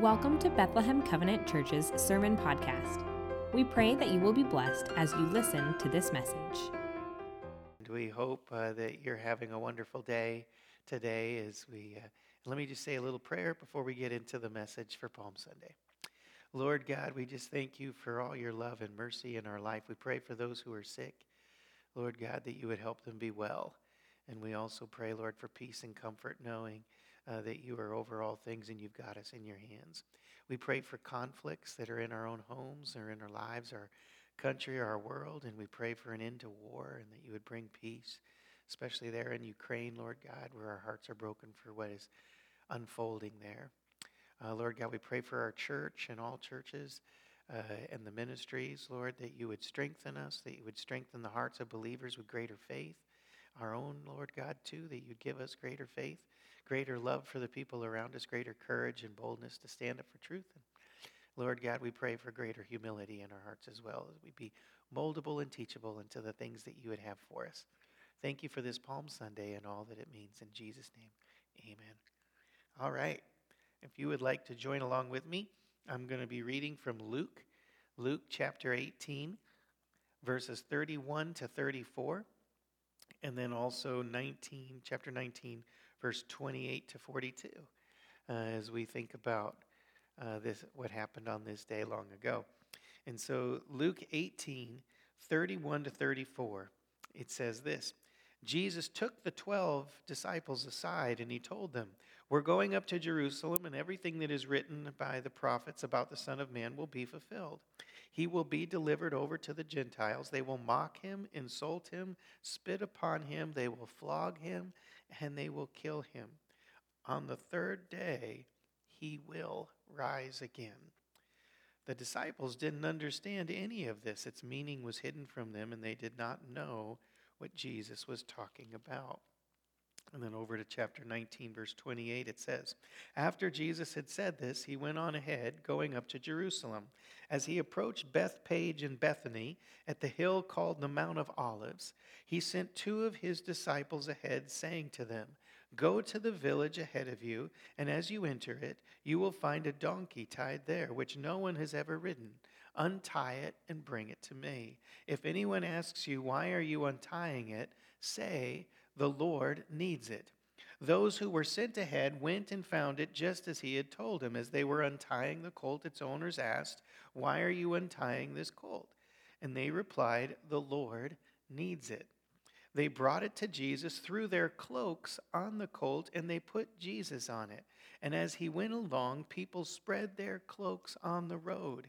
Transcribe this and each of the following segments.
Welcome to Bethlehem Covenant Church's Sermon Podcast. We pray that you will be blessed as you listen to this message. And We hope uh, that you're having a wonderful day today as we. Uh, let me just say a little prayer before we get into the message for Palm Sunday. Lord God, we just thank you for all your love and mercy in our life. We pray for those who are sick. Lord God, that you would help them be well. And we also pray, Lord, for peace and comfort, knowing uh, that you are over all things and you've got us in your hands. We pray for conflicts that are in our own homes or in our lives, our country, our world, and we pray for an end to war and that you would bring peace, especially there in Ukraine, Lord God, where our hearts are broken for what is unfolding there. Uh, Lord God, we pray for our church and all churches. Uh, and the ministries, Lord, that you would strengthen us, that you would strengthen the hearts of believers with greater faith. Our own, Lord God, too, that you'd give us greater faith greater love for the people around us, greater courage and boldness to stand up for truth. And Lord God, we pray for greater humility in our hearts as well, as we be moldable and teachable into the things that you would have for us. Thank you for this Palm Sunday and all that it means. In Jesus' name, amen. All right. If you would like to join along with me, I'm going to be reading from Luke, Luke chapter 18, verses 31 to 34, and then also 19, chapter 19, verse 28 to 42, uh, as we think about uh, this, what happened on this day long ago. And so, Luke 18, 31 to 34, it says this Jesus took the 12 disciples aside and he told them, We're going up to Jerusalem, and everything that is written by the prophets about the Son of Man will be fulfilled. He will be delivered over to the Gentiles. They will mock him, insult him, spit upon him, they will flog him and they will kill him. On the third day, he will rise again. The disciples didn't understand any of this. Its meaning was hidden from them, and they did not know what Jesus was talking about. And then over to chapter 19, verse 28, it says, After Jesus had said this, he went on ahead, going up to Jerusalem. As he approached Bethphage and Bethany at the hill called the Mount of Olives, he sent two of his disciples ahead, saying to them, Go to the village ahead of you, and as you enter it, you will find a donkey tied there, which no one has ever ridden. Untie it and bring it to me. If anyone asks you, Why are you untying it? say, the Lord needs it. Those who were sent ahead went and found it just as he had told him. As they were untying the colt, its owners asked, Why are you untying this colt? And they replied, The Lord needs it. They brought it to Jesus, threw their cloaks on the colt, and they put Jesus on it. And as he went along, people spread their cloaks on the road.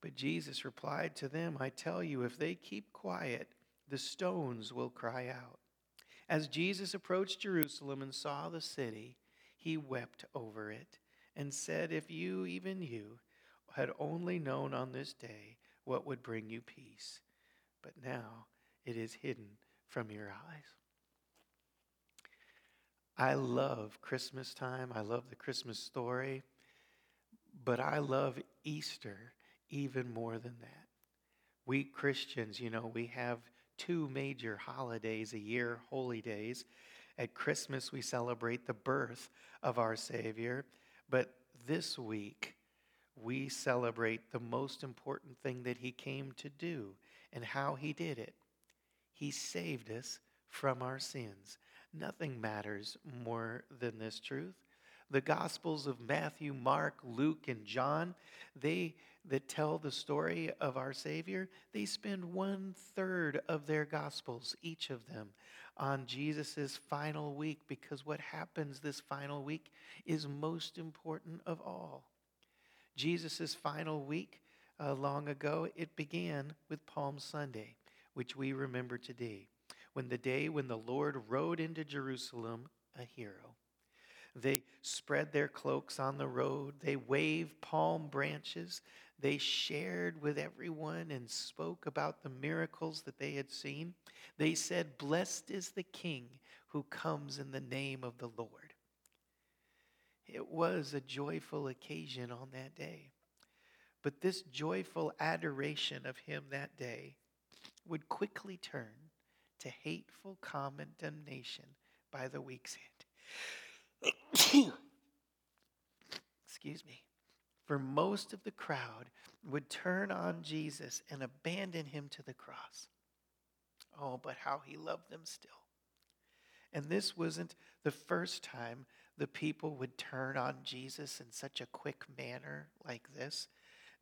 But Jesus replied to them, I tell you, if they keep quiet, the stones will cry out. As Jesus approached Jerusalem and saw the city, he wept over it and said, If you, even you, had only known on this day what would bring you peace, but now it is hidden from your eyes. I love Christmas time. I love the Christmas story, but I love Easter even more than that. We Christians, you know, we have two major holidays a year, holy days. At Christmas, we celebrate the birth of our Savior, but this week, we celebrate the most important thing that He came to do and how He did it. He saved us from our sins. Nothing matters more than this truth. The Gospels of Matthew, Mark, Luke, and John, they that tell the story of our Savior, they spend one third of their Gospels, each of them, on Jesus' final week because what happens this final week is most important of all. Jesus' final week, uh, long ago, it began with Palm Sunday, which we remember today, when the day when the Lord rode into Jerusalem a hero. They spread their cloaks on the road. They waved palm branches. They shared with everyone and spoke about the miracles that they had seen. They said, Blessed is the King who comes in the name of the Lord. It was a joyful occasion on that day. But this joyful adoration of him that day would quickly turn to hateful condemnation by the week's end. Excuse me. For most of the crowd would turn on Jesus and abandon him to the cross. Oh, but how he loved them still. And this wasn't the first time the people would turn on Jesus in such a quick manner like this.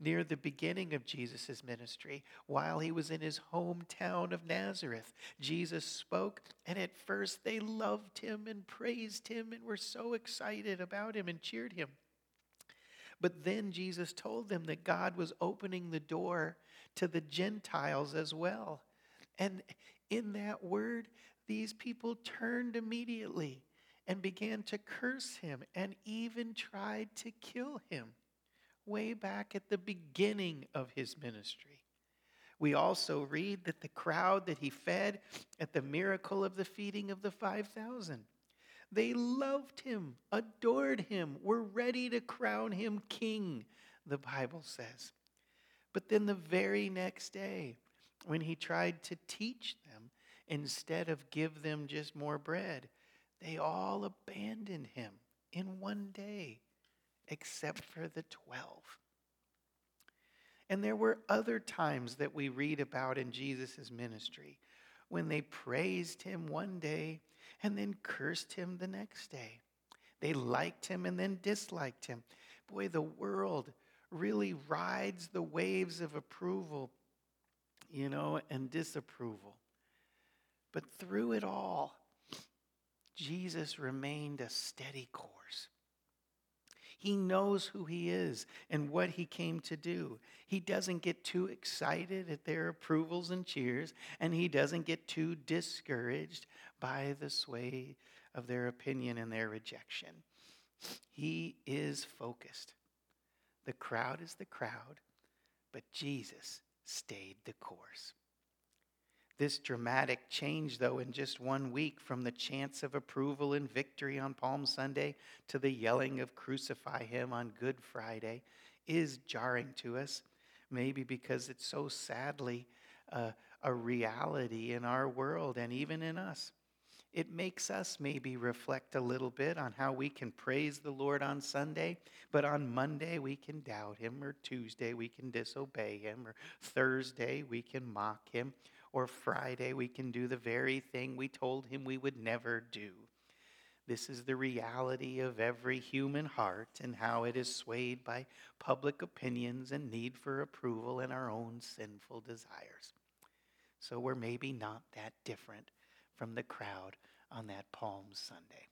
Near the beginning of Jesus' ministry, while he was in his hometown of Nazareth, Jesus spoke, and at first they loved him and praised him and were so excited about him and cheered him. But then Jesus told them that God was opening the door to the Gentiles as well. And in that word, these people turned immediately and began to curse him and even tried to kill him way back at the beginning of his ministry. We also read that the crowd that he fed at the miracle of the feeding of the 5,000, they loved him, adored him, were ready to crown him king, the Bible says. But then the very next day, when he tried to teach them, instead of give them just more bread, they all abandoned him in one day, except for the 12. And there were other times that we read about in Jesus' ministry when they praised him one day and then cursed him the next day. They liked him and then disliked him. Boy, the world really rides the waves of approval, you know, and disapproval. But through it all, Jesus remained a steady course. He knows who he is and what he came to do. He doesn't get too excited at their approvals and cheers, and he doesn't get too discouraged by the sway of their opinion and their rejection. He is focused. The crowd is the crowd, but Jesus stayed the course. This dramatic change, though, in just one week from the chance of approval and victory on Palm Sunday to the yelling of crucify him on Good Friday, is jarring to us, maybe because it's so sadly uh, a reality in our world and even in us. It makes us maybe reflect a little bit on how we can praise the Lord on Sunday, but on Monday we can doubt him, or Tuesday we can disobey him, or Thursday we can mock him, or Friday, we can do the very thing we told him we would never do. This is the reality of every human heart and how it is swayed by public opinions and need for approval and our own sinful desires. So we're maybe not that different from the crowd on that Palm Sunday.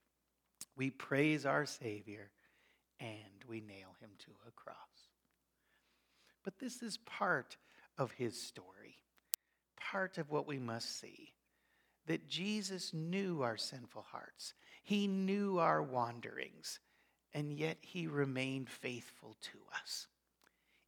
We praise our Savior and we nail him to a cross. But this is part of his story part of what we must see that Jesus knew our sinful hearts, He knew our wanderings, and yet He remained faithful to us.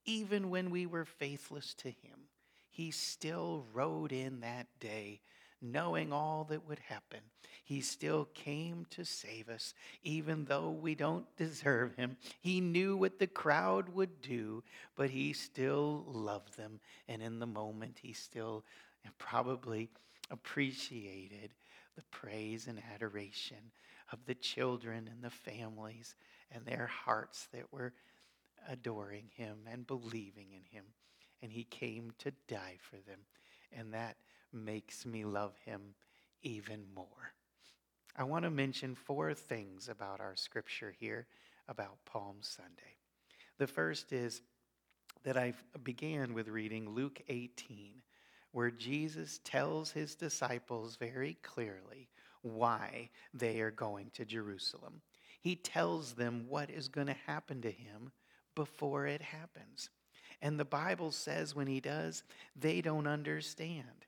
Even when we were faithless to Him, He still rode in that day knowing all that would happen, he still came to save us, even though we don't deserve him. He knew what the crowd would do, but he still loved them. And in the moment, he still probably appreciated the praise and adoration of the children and the families and their hearts that were adoring him and believing in him. And he came to die for them. And that makes me love him even more. I want to mention four things about our scripture here about Palm Sunday. The first is that I began with reading Luke 18, where Jesus tells his disciples very clearly why they are going to Jerusalem. He tells them what is going to happen to him before it happens. And the Bible says when he does, they don't understand.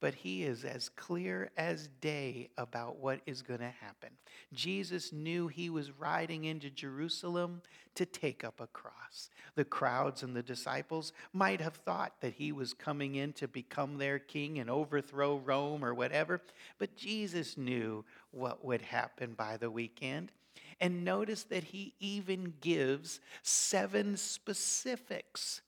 But he is as clear as day about what is going to happen. Jesus knew he was riding into Jerusalem to take up a cross. The crowds and the disciples might have thought that he was coming in to become their king and overthrow Rome or whatever, but Jesus knew what would happen by the weekend. And notice that he even gives seven specifics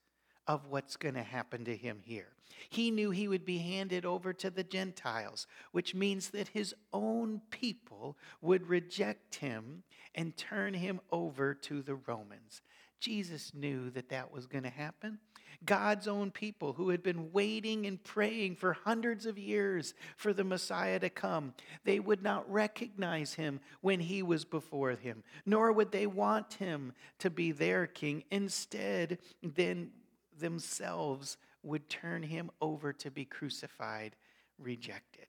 of what's going to happen to him here. He knew he would be handed over to the Gentiles, which means that his own people would reject him and turn him over to the Romans. Jesus knew that that was going to happen. God's own people who had been waiting and praying for hundreds of years for the Messiah to come, they would not recognize him when he was before him, nor would they want him to be their king. Instead, then themselves would turn him over to be crucified, rejected.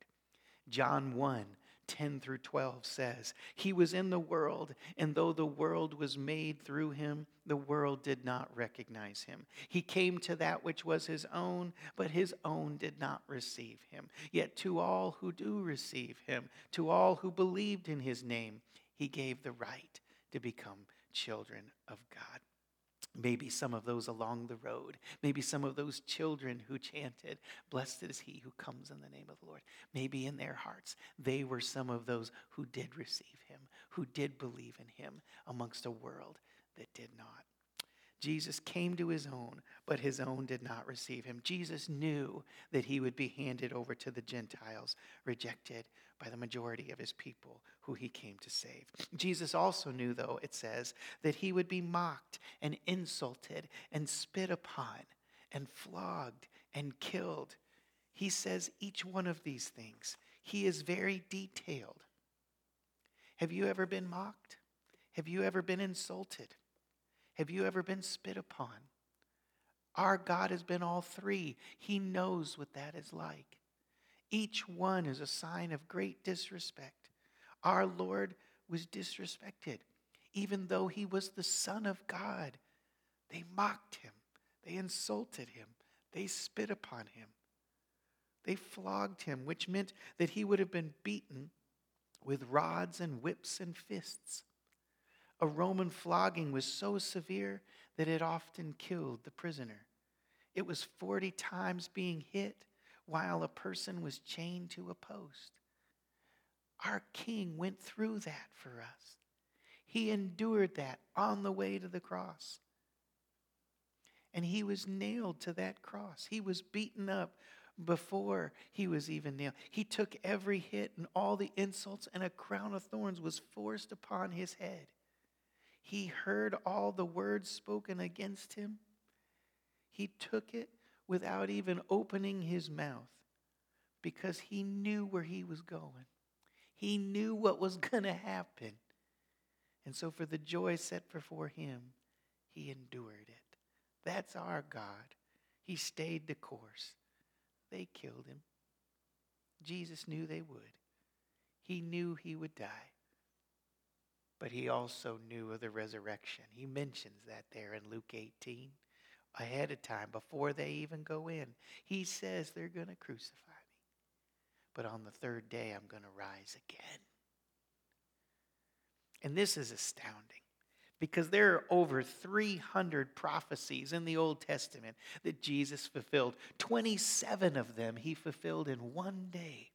John 1 10 through 12 says, He was in the world, and though the world was made through him, the world did not recognize him. He came to that which was his own, but his own did not receive him. Yet to all who do receive him, to all who believed in his name, he gave the right to become children of God. Maybe some of those along the road. Maybe some of those children who chanted, Blessed is he who comes in the name of the Lord. Maybe in their hearts, they were some of those who did receive him, who did believe in him amongst a world that did not. Jesus came to his own, but his own did not receive him. Jesus knew that he would be handed over to the Gentiles, rejected by the majority of his people who he came to save. Jesus also knew, though, it says, that he would be mocked and insulted and spit upon and flogged and killed. He says each one of these things. He is very detailed. Have you ever been mocked? Have you ever been insulted? Have you ever been spit upon? Our God has been all three. He knows what that is like. Each one is a sign of great disrespect. Our Lord was disrespected, even though he was the Son of God. They mocked him, they insulted him, they spit upon him, they flogged him, which meant that he would have been beaten with rods and whips and fists. A Roman flogging was so severe that it often killed the prisoner. It was 40 times being hit while a person was chained to a post. Our King went through that for us. He endured that on the way to the cross. And he was nailed to that cross. He was beaten up before he was even nailed. He took every hit and all the insults, and a crown of thorns was forced upon his head. He heard all the words spoken against him. He took it without even opening his mouth because he knew where he was going. He knew what was going to happen. And so, for the joy set before him, he endured it. That's our God. He stayed the course. They killed him. Jesus knew they would. He knew he would die. But he also knew of the resurrection. He mentions that there in Luke 18 ahead of time before they even go in. He says they're going to crucify me. But on the third day, I'm going to rise again. And this is astounding because there are over 300 prophecies in the Old Testament that Jesus fulfilled. 27 of them he fulfilled in one day.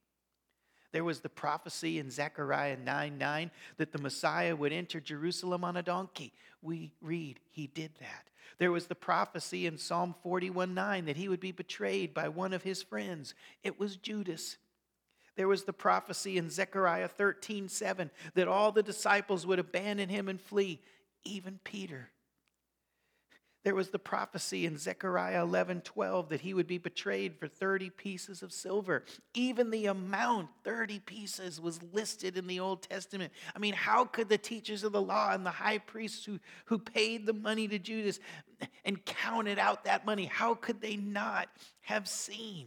There was the prophecy in Zechariah 9 9 that the Messiah would enter Jerusalem on a donkey. We read he did that. There was the prophecy in Psalm 41 9 that he would be betrayed by one of his friends. It was Judas. There was the prophecy in Zechariah 13 7 that all the disciples would abandon him and flee, even Peter. There was the prophecy in Zechariah 11 12 that he would be betrayed for 30 pieces of silver. Even the amount, 30 pieces, was listed in the Old Testament. I mean, how could the teachers of the law and the high priests who, who paid the money to Judas and counted out that money, how could they not have seen?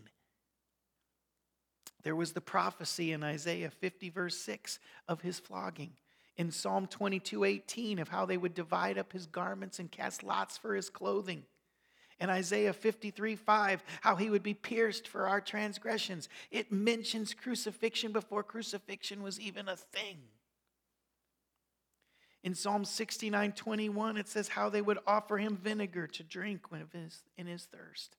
There was the prophecy in Isaiah 50, verse 6, of his flogging in Psalm 22 18 of how they would divide up his garments and cast lots for his clothing. In Isaiah 53 5, how he would be pierced for our transgressions. It mentions crucifixion before crucifixion was even a thing. In Psalm 69 21, it says how they would offer him vinegar to drink when in his thirst.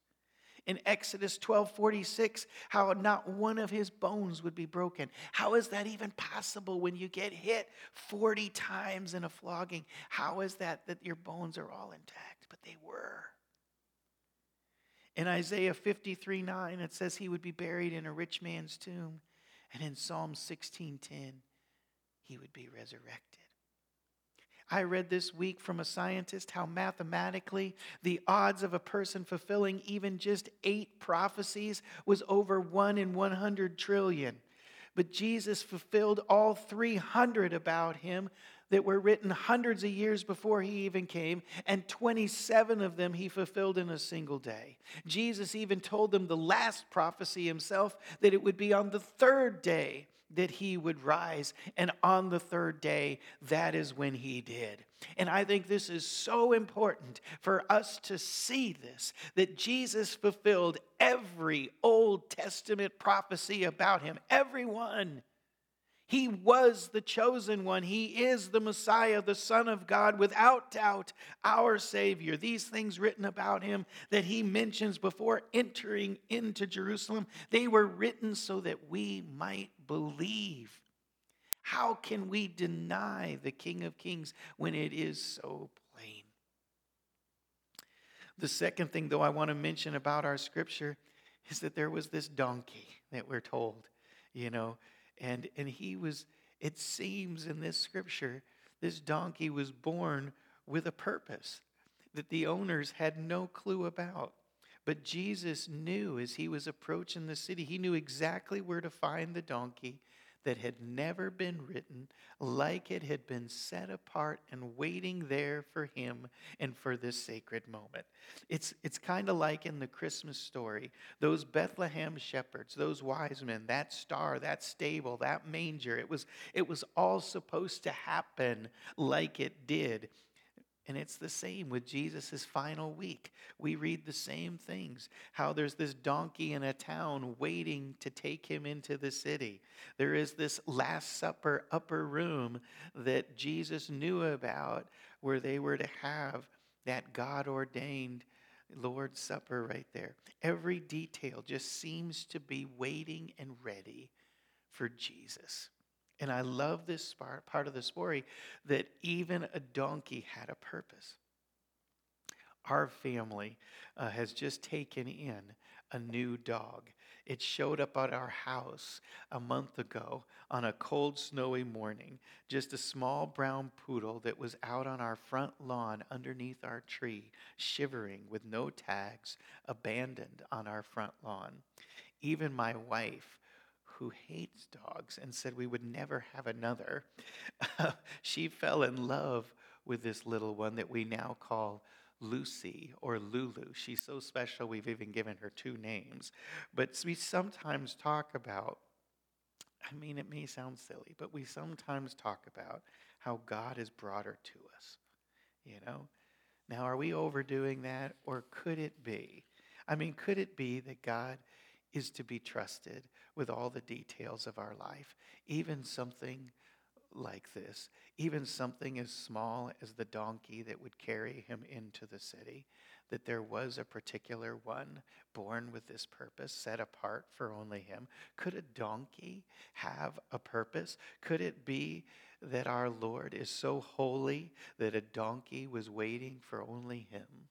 In Exodus 12 46, how not one of his bones would be broken. How is that even possible when you get hit 40 times in a flogging? How is that that your bones are all intact? But they were. In Isaiah 53 9, it says he would be buried in a rich man's tomb. And in Psalm 16 10, he would be resurrected. I read this week from a scientist how mathematically the odds of a person fulfilling even just eight prophecies was over one in 100 trillion. But Jesus fulfilled all 300 about him that were written hundreds of years before he even came, and 27 of them he fulfilled in a single day. Jesus even told them the last prophecy himself that it would be on the third day that he would rise. And on the third day, that is when he did. And I think this is so important for us to see this that Jesus fulfilled every Old Testament prophecy about him, every one. He was the chosen one. He is the Messiah, the Son of God, without doubt, our Savior. These things written about him that he mentions before entering into Jerusalem, they were written so that we might believe. How can we deny the King of Kings when it is so plain? The second thing, though, I want to mention about our scripture is that there was this donkey that we're told, you know and, and he was, it seems in this scripture, this donkey was born with a purpose that the owners had no clue about. But Jesus knew as he was approaching the city, he knew exactly where to find the donkey that had never been written, like it had been set apart and waiting there for him and for this sacred moment. It's, it's kind of like in the Christmas story those Bethlehem shepherds, those wise men, that star, that stable, that manger, it was, it was all supposed to happen like it did. And it's the same with Jesus' final week. We read the same things how there's this donkey in a town waiting to take him into the city. There is this Last Supper upper room that Jesus knew about where they were to have that God ordained Lord's Supper right there. Every detail just seems to be waiting and ready for Jesus. And I love this part of the story that even a donkey had a purpose. Our family uh, has just taken in a new dog. It showed up at our house a month ago on a cold, snowy morning. Just a small brown poodle that was out on our front lawn underneath our tree, shivering with no tags, abandoned on our front lawn. Even my wife, who hates dogs and said we would never have another, she fell in love with this little one that we now call Lucy or Lulu. She's so special, we've even given her two names. But we sometimes talk about, I mean, it may sound silly, but we sometimes talk about how God has brought her to us, you know? Now, are we overdoing that, or could it be? I mean, could it be that God is to be trusted with all the details of our life, even something like this, even something as small as the donkey that would carry him into the city, that there was a particular one born with this purpose, set apart for only him. Could a donkey have a purpose? Could it be that our Lord is so holy that a donkey was waiting for only him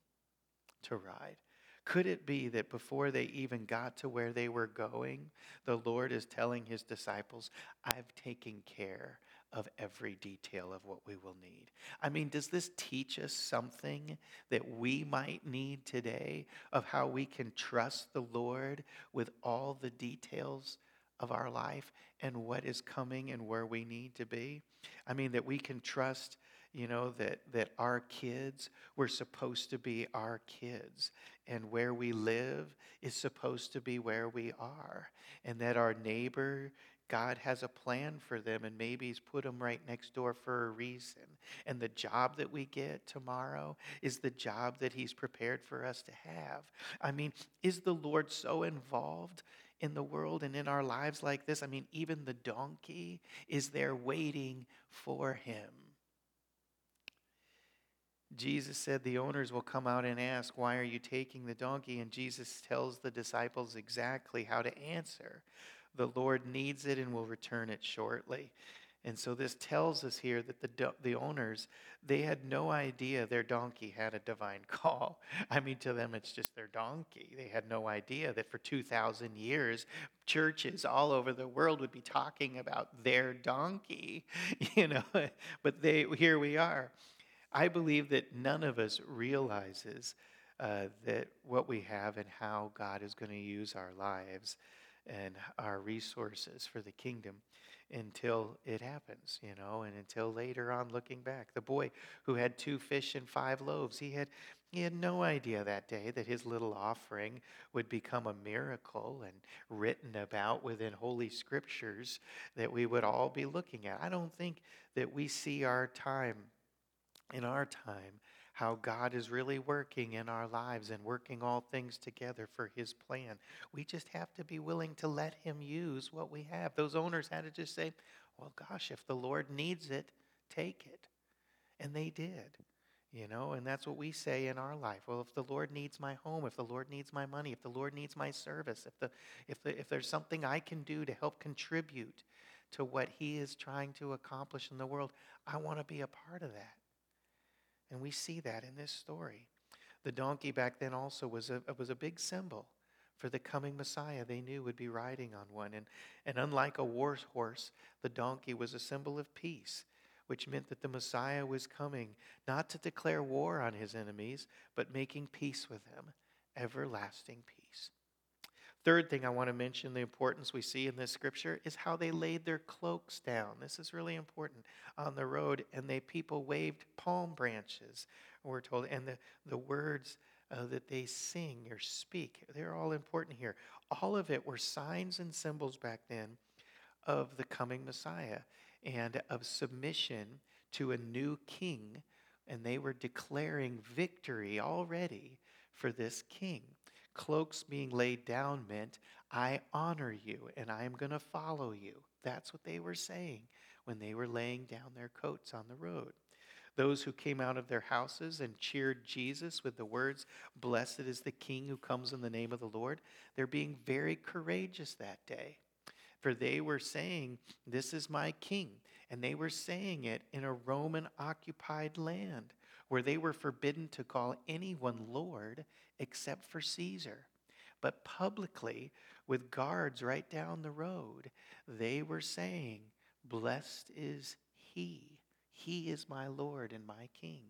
to ride? Could it be that before they even got to where they were going, the Lord is telling his disciples, I've taken care of every detail of what we will need. I mean, does this teach us something that we might need today of how we can trust the Lord with all the details of our life and what is coming and where we need to be? I mean, that we can trust you know that that our kids were supposed to be our kids and where we live is supposed to be where we are and that our neighbor God has a plan for them and maybe He's put them right next door for a reason. And the job that we get tomorrow is the job that He's prepared for us to have. I mean, is the Lord so involved in the world and in our lives like this? I mean, even the donkey is there waiting for Him. Jesus said the owners will come out and ask, Why are you taking the donkey? And Jesus tells the disciples exactly how to answer. The Lord needs it and will return it shortly. And so this tells us here that the, the owners, they had no idea their donkey had a divine call. I mean, to them, it's just their donkey. They had no idea that for 2,000 years, churches all over the world would be talking about their donkey, you know. But they, here we are. I believe that none of us realizes uh, that what we have and how God is going to use our lives and our resources for the kingdom until it happens, you know, and until later on looking back. The boy who had two fish and five loaves, he had he had no idea that day that his little offering would become a miracle and written about within holy scriptures that we would all be looking at. I don't think that we see our time in our time how God is really working in our lives and working all things together for His plan. We just have to be willing to let Him use what we have. Those owners had to just say, well, gosh, if the Lord needs it, take it. And they did. You know, and that's what we say in our life. Well, if the Lord needs my home, if the Lord needs my money, if the Lord needs my service, if the if the, if there's something I can do to help contribute to what he is trying to accomplish in the world, I want to be a part of that. And we see that in this story. The donkey back then also was a, was a big symbol for the coming Messiah they knew would be riding on one. And, and unlike a war horse, the donkey was a symbol of peace, which meant that the Messiah was coming not to declare war on his enemies, but making peace with them, everlasting peace. Third thing I want to mention, the importance we see in this scripture, is how they laid their cloaks down. This is really important on the road, and they people waved palm branches, we're told, and the, the words uh, that they sing or speak, they're all important here. All of it were signs and symbols back then of the coming Messiah and of submission to a new king, and they were declaring victory already for this king. Cloaks being laid down meant, I honor you and I am going to follow you. That's what they were saying when they were laying down their coats on the road. Those who came out of their houses and cheered Jesus with the words, Blessed is the King who comes in the name of the Lord, they're being very courageous that day. For they were saying, This is my King. And they were saying it in a Roman occupied land where they were forbidden to call anyone Lord except for Caesar. But publicly, with guards right down the road, they were saying, Blessed is he. He is my Lord and my King.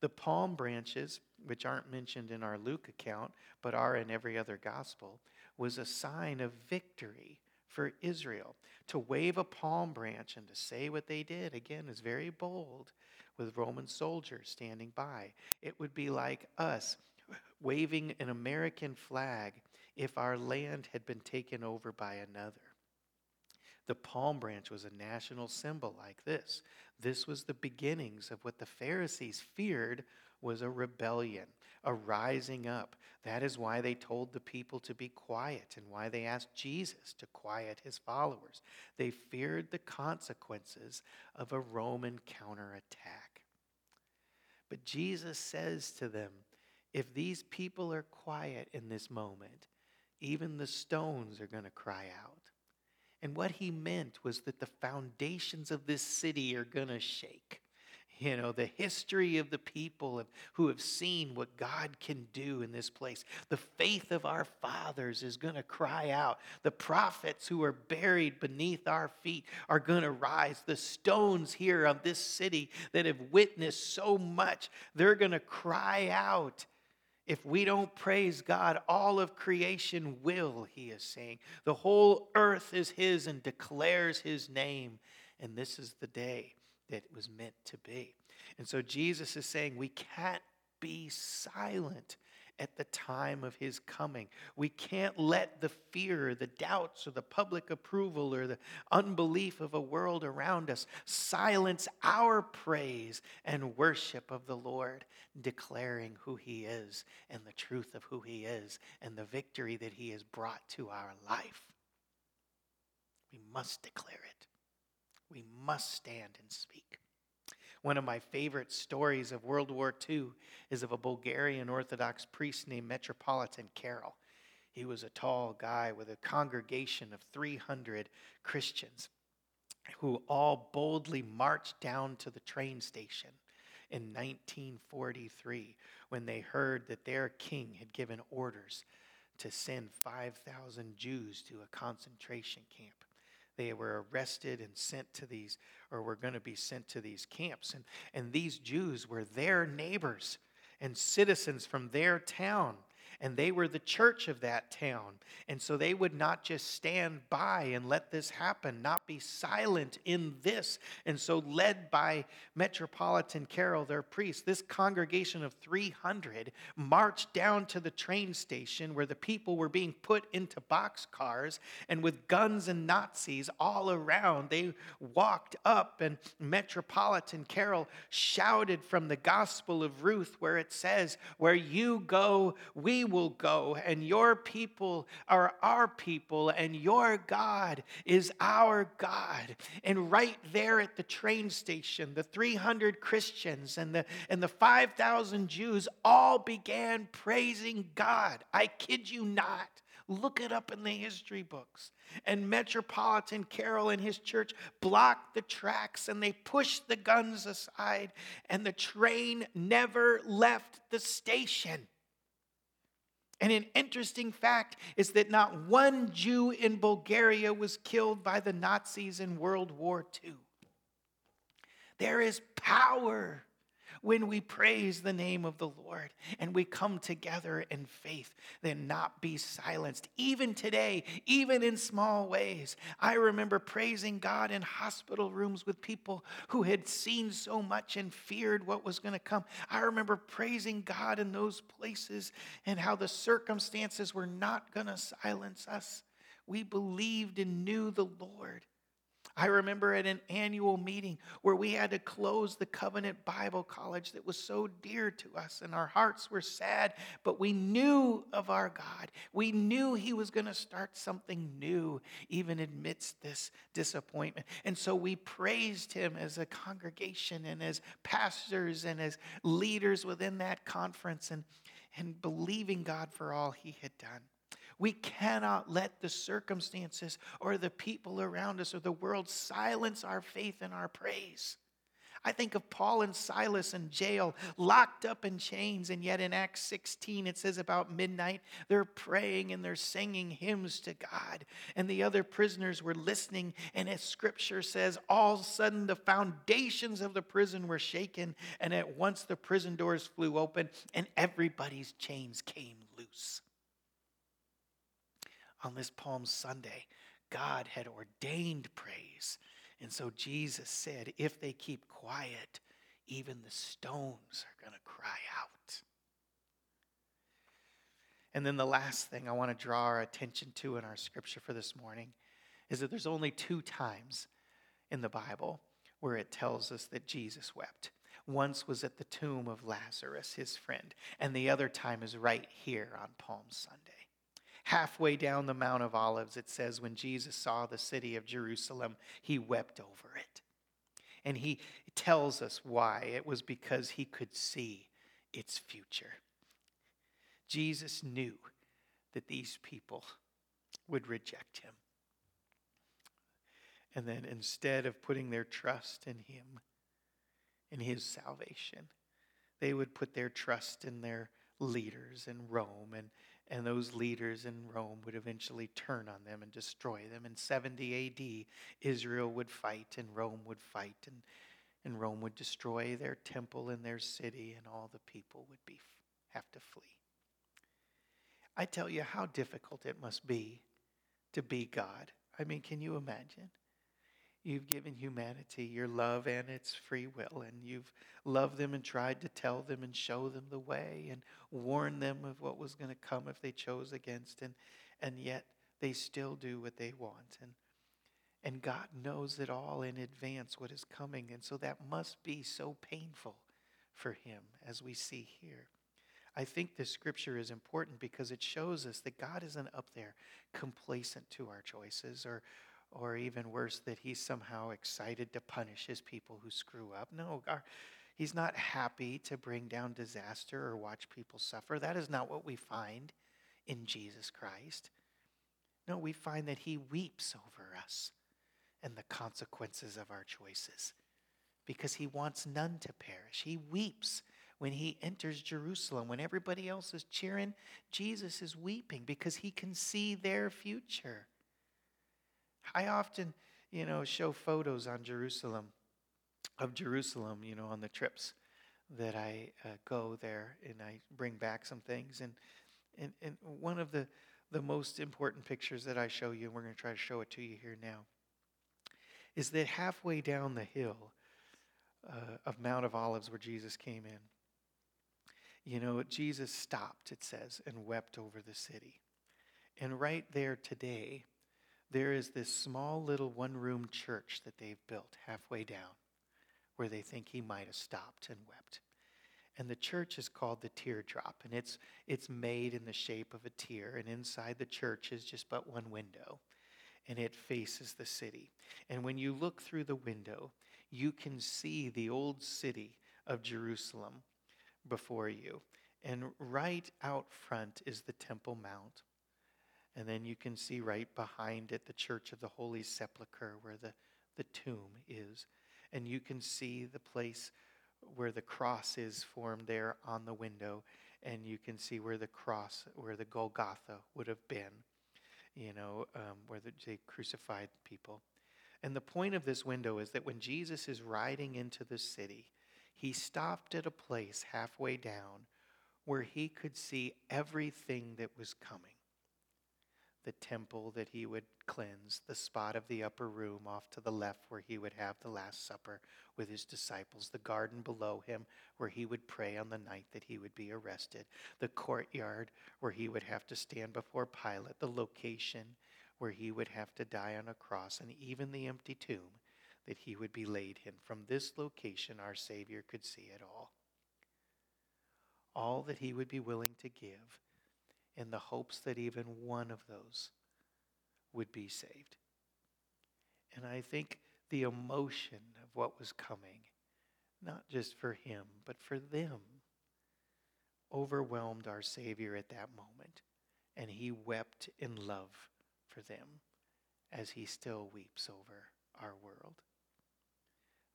The palm branches, which aren't mentioned in our Luke account, but are in every other gospel, was a sign of victory for Israel. To wave a palm branch and to say what they did, again, is very bold with Roman soldiers standing by. It would be like us waving an American flag if our land had been taken over by another. The palm branch was a national symbol like this. This was the beginnings of what the Pharisees feared was a rebellion, a rising up. That is why they told the people to be quiet and why they asked Jesus to quiet his followers. They feared the consequences of a Roman counterattack. But Jesus says to them, if these people are quiet in this moment, even the stones are going to cry out. And what he meant was that the foundations of this city are going to shake. You know, the history of the people who have seen what God can do in this place. The faith of our fathers is going to cry out. The prophets who are buried beneath our feet are going to rise. The stones here of this city that have witnessed so much, they're going to cry out if we don't praise God, all of creation will, he is saying. The whole earth is his and declares his name. And this is the day that it was meant to be. And so Jesus is saying we can't be silent at the time of his coming. We can't let the fear, the doubts, or the public approval, or the unbelief of a world around us silence our praise and worship of the Lord, declaring who he is and the truth of who he is and the victory that he has brought to our life. We must declare it. We must stand and speak. One of my favorite stories of World War II is of a Bulgarian Orthodox priest named Metropolitan Kirill. He was a tall guy with a congregation of 300 Christians who all boldly marched down to the train station in 1943 when they heard that their king had given orders to send 5,000 Jews to a concentration camp. They were arrested and sent to these, or were going to be sent to these camps. And, and these Jews were their neighbors and citizens from their town and they were the church of that town. And so they would not just stand by and let this happen, not be silent in this. And so, led by Metropolitan Kirill, their priest, this congregation of 300 marched down to the train station where the people were being put into boxcars and with guns and Nazis all around. They walked up, and Metropolitan Kirill shouted from the Gospel of Ruth, where it says, Where you go, we will go, and your people are our people, and your God is our God. And right there at the train station, the 300 Christians and the, and the 5,000 Jews all began praising God. I kid you not. Look it up in the history books. And Metropolitan Kirill and his church blocked the tracks and they pushed the guns aside, and the train never left the station. And an interesting fact is that not one Jew in Bulgaria was killed by the Nazis in World War II. There is power when we praise the name of the Lord and we come together in faith, then not be silenced. Even today, even in small ways, I remember praising God in hospital rooms with people who had seen so much and feared what was going to come. I remember praising God in those places and how the circumstances were not going to silence us. We believed and knew the Lord. I remember at an annual meeting where we had to close the Covenant Bible College that was so dear to us, and our hearts were sad, but we knew of our God. We knew He was going to start something new, even amidst this disappointment. And so we praised Him as a congregation and as pastors and as leaders within that conference and, and believing God for all He had done. We cannot let the circumstances or the people around us or the world silence our faith and our praise. I think of Paul and Silas in jail, locked up in chains, and yet in Acts 16 it says about midnight they're praying and they're singing hymns to God. And the other prisoners were listening, and as scripture says, all of a sudden the foundations of the prison were shaken, and at once the prison doors flew open, and everybody's chains came loose on this Palm Sunday, God had ordained praise. And so Jesus said, if they keep quiet, even the stones are going to cry out. And then the last thing I want to draw our attention to in our scripture for this morning is that there's only two times in the Bible where it tells us that Jesus wept. Once was at the tomb of Lazarus, his friend, and the other time is right here on Palm Sunday halfway down the Mount of Olives, it says, when Jesus saw the city of Jerusalem, he wept over it. And he tells us why. It was because he could see its future. Jesus knew that these people would reject him. And then instead of putting their trust in him, in his salvation, they would put their trust in their leaders in Rome and, and those leaders in Rome would eventually turn on them and destroy them. In 70 AD, Israel would fight and Rome would fight, and, and Rome would destroy their temple and their city, and all the people would be, have to flee. I tell you how difficult it must be to be God. I mean, can you imagine? You've given humanity your love and its free will, and you've loved them and tried to tell them and show them the way and warn them of what was going to come if they chose against, and, and yet they still do what they want. And, and God knows it all in advance what is coming, and so that must be so painful for Him, as we see here. I think this scripture is important because it shows us that God isn't up there complacent to our choices or, or even worse, that he's somehow excited to punish his people who screw up. No, our, he's not happy to bring down disaster or watch people suffer. That is not what we find in Jesus Christ. No, we find that he weeps over us and the consequences of our choices because he wants none to perish. He weeps when he enters Jerusalem. When everybody else is cheering, Jesus is weeping because he can see their future. I often, you know, show photos on Jerusalem, of Jerusalem, you know, on the trips that I uh, go there and I bring back some things. And, and, and one of the, the most important pictures that I show you, and we're going to try to show it to you here now, is that halfway down the hill uh, of Mount of Olives where Jesus came in, you know, Jesus stopped, it says, and wept over the city. And right there today, there is this small little one room church that they've built halfway down where they think he might have stopped and wept. And the church is called the teardrop, and it's, it's made in the shape of a tear. And inside the church is just but one window, and it faces the city. And when you look through the window, you can see the old city of Jerusalem before you. And right out front is the Temple Mount. And then you can see right behind it the Church of the Holy Sepulchre, where the, the tomb is. And you can see the place where the cross is formed there on the window. And you can see where the cross, where the Golgotha would have been, you know, um, where the, they crucified people. And the point of this window is that when Jesus is riding into the city, he stopped at a place halfway down where he could see everything that was coming the temple that he would cleanse, the spot of the upper room off to the left where he would have the Last Supper with his disciples, the garden below him where he would pray on the night that he would be arrested, the courtyard where he would have to stand before Pilate, the location where he would have to die on a cross, and even the empty tomb that he would be laid in. From this location, our Savior could see it all. All that he would be willing to give in the hopes that even one of those would be saved. And I think the emotion of what was coming, not just for him, but for them, overwhelmed our Savior at that moment. And he wept in love for them as he still weeps over our world.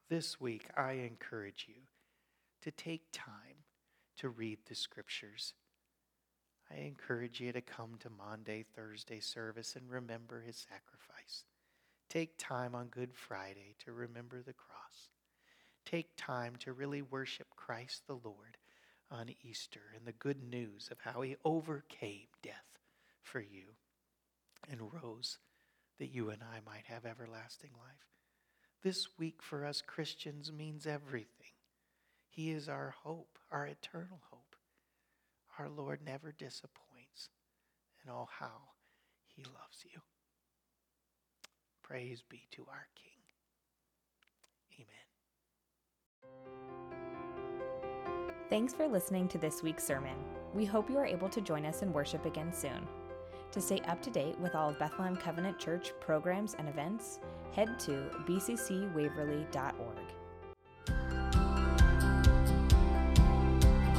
This week, I encourage you to take time to read the scriptures I encourage you to come to Maundy, Thursday service and remember his sacrifice. Take time on Good Friday to remember the cross. Take time to really worship Christ the Lord on Easter and the good news of how he overcame death for you and rose that you and I might have everlasting life. This week for us Christians means everything. He is our hope, our eternal hope our Lord never disappoints, and oh, how he loves you. Praise be to our King. Amen. Thanks for listening to this week's sermon. We hope you are able to join us in worship again soon. To stay up to date with all of Bethlehem Covenant Church programs and events, head to bccwaverly.org.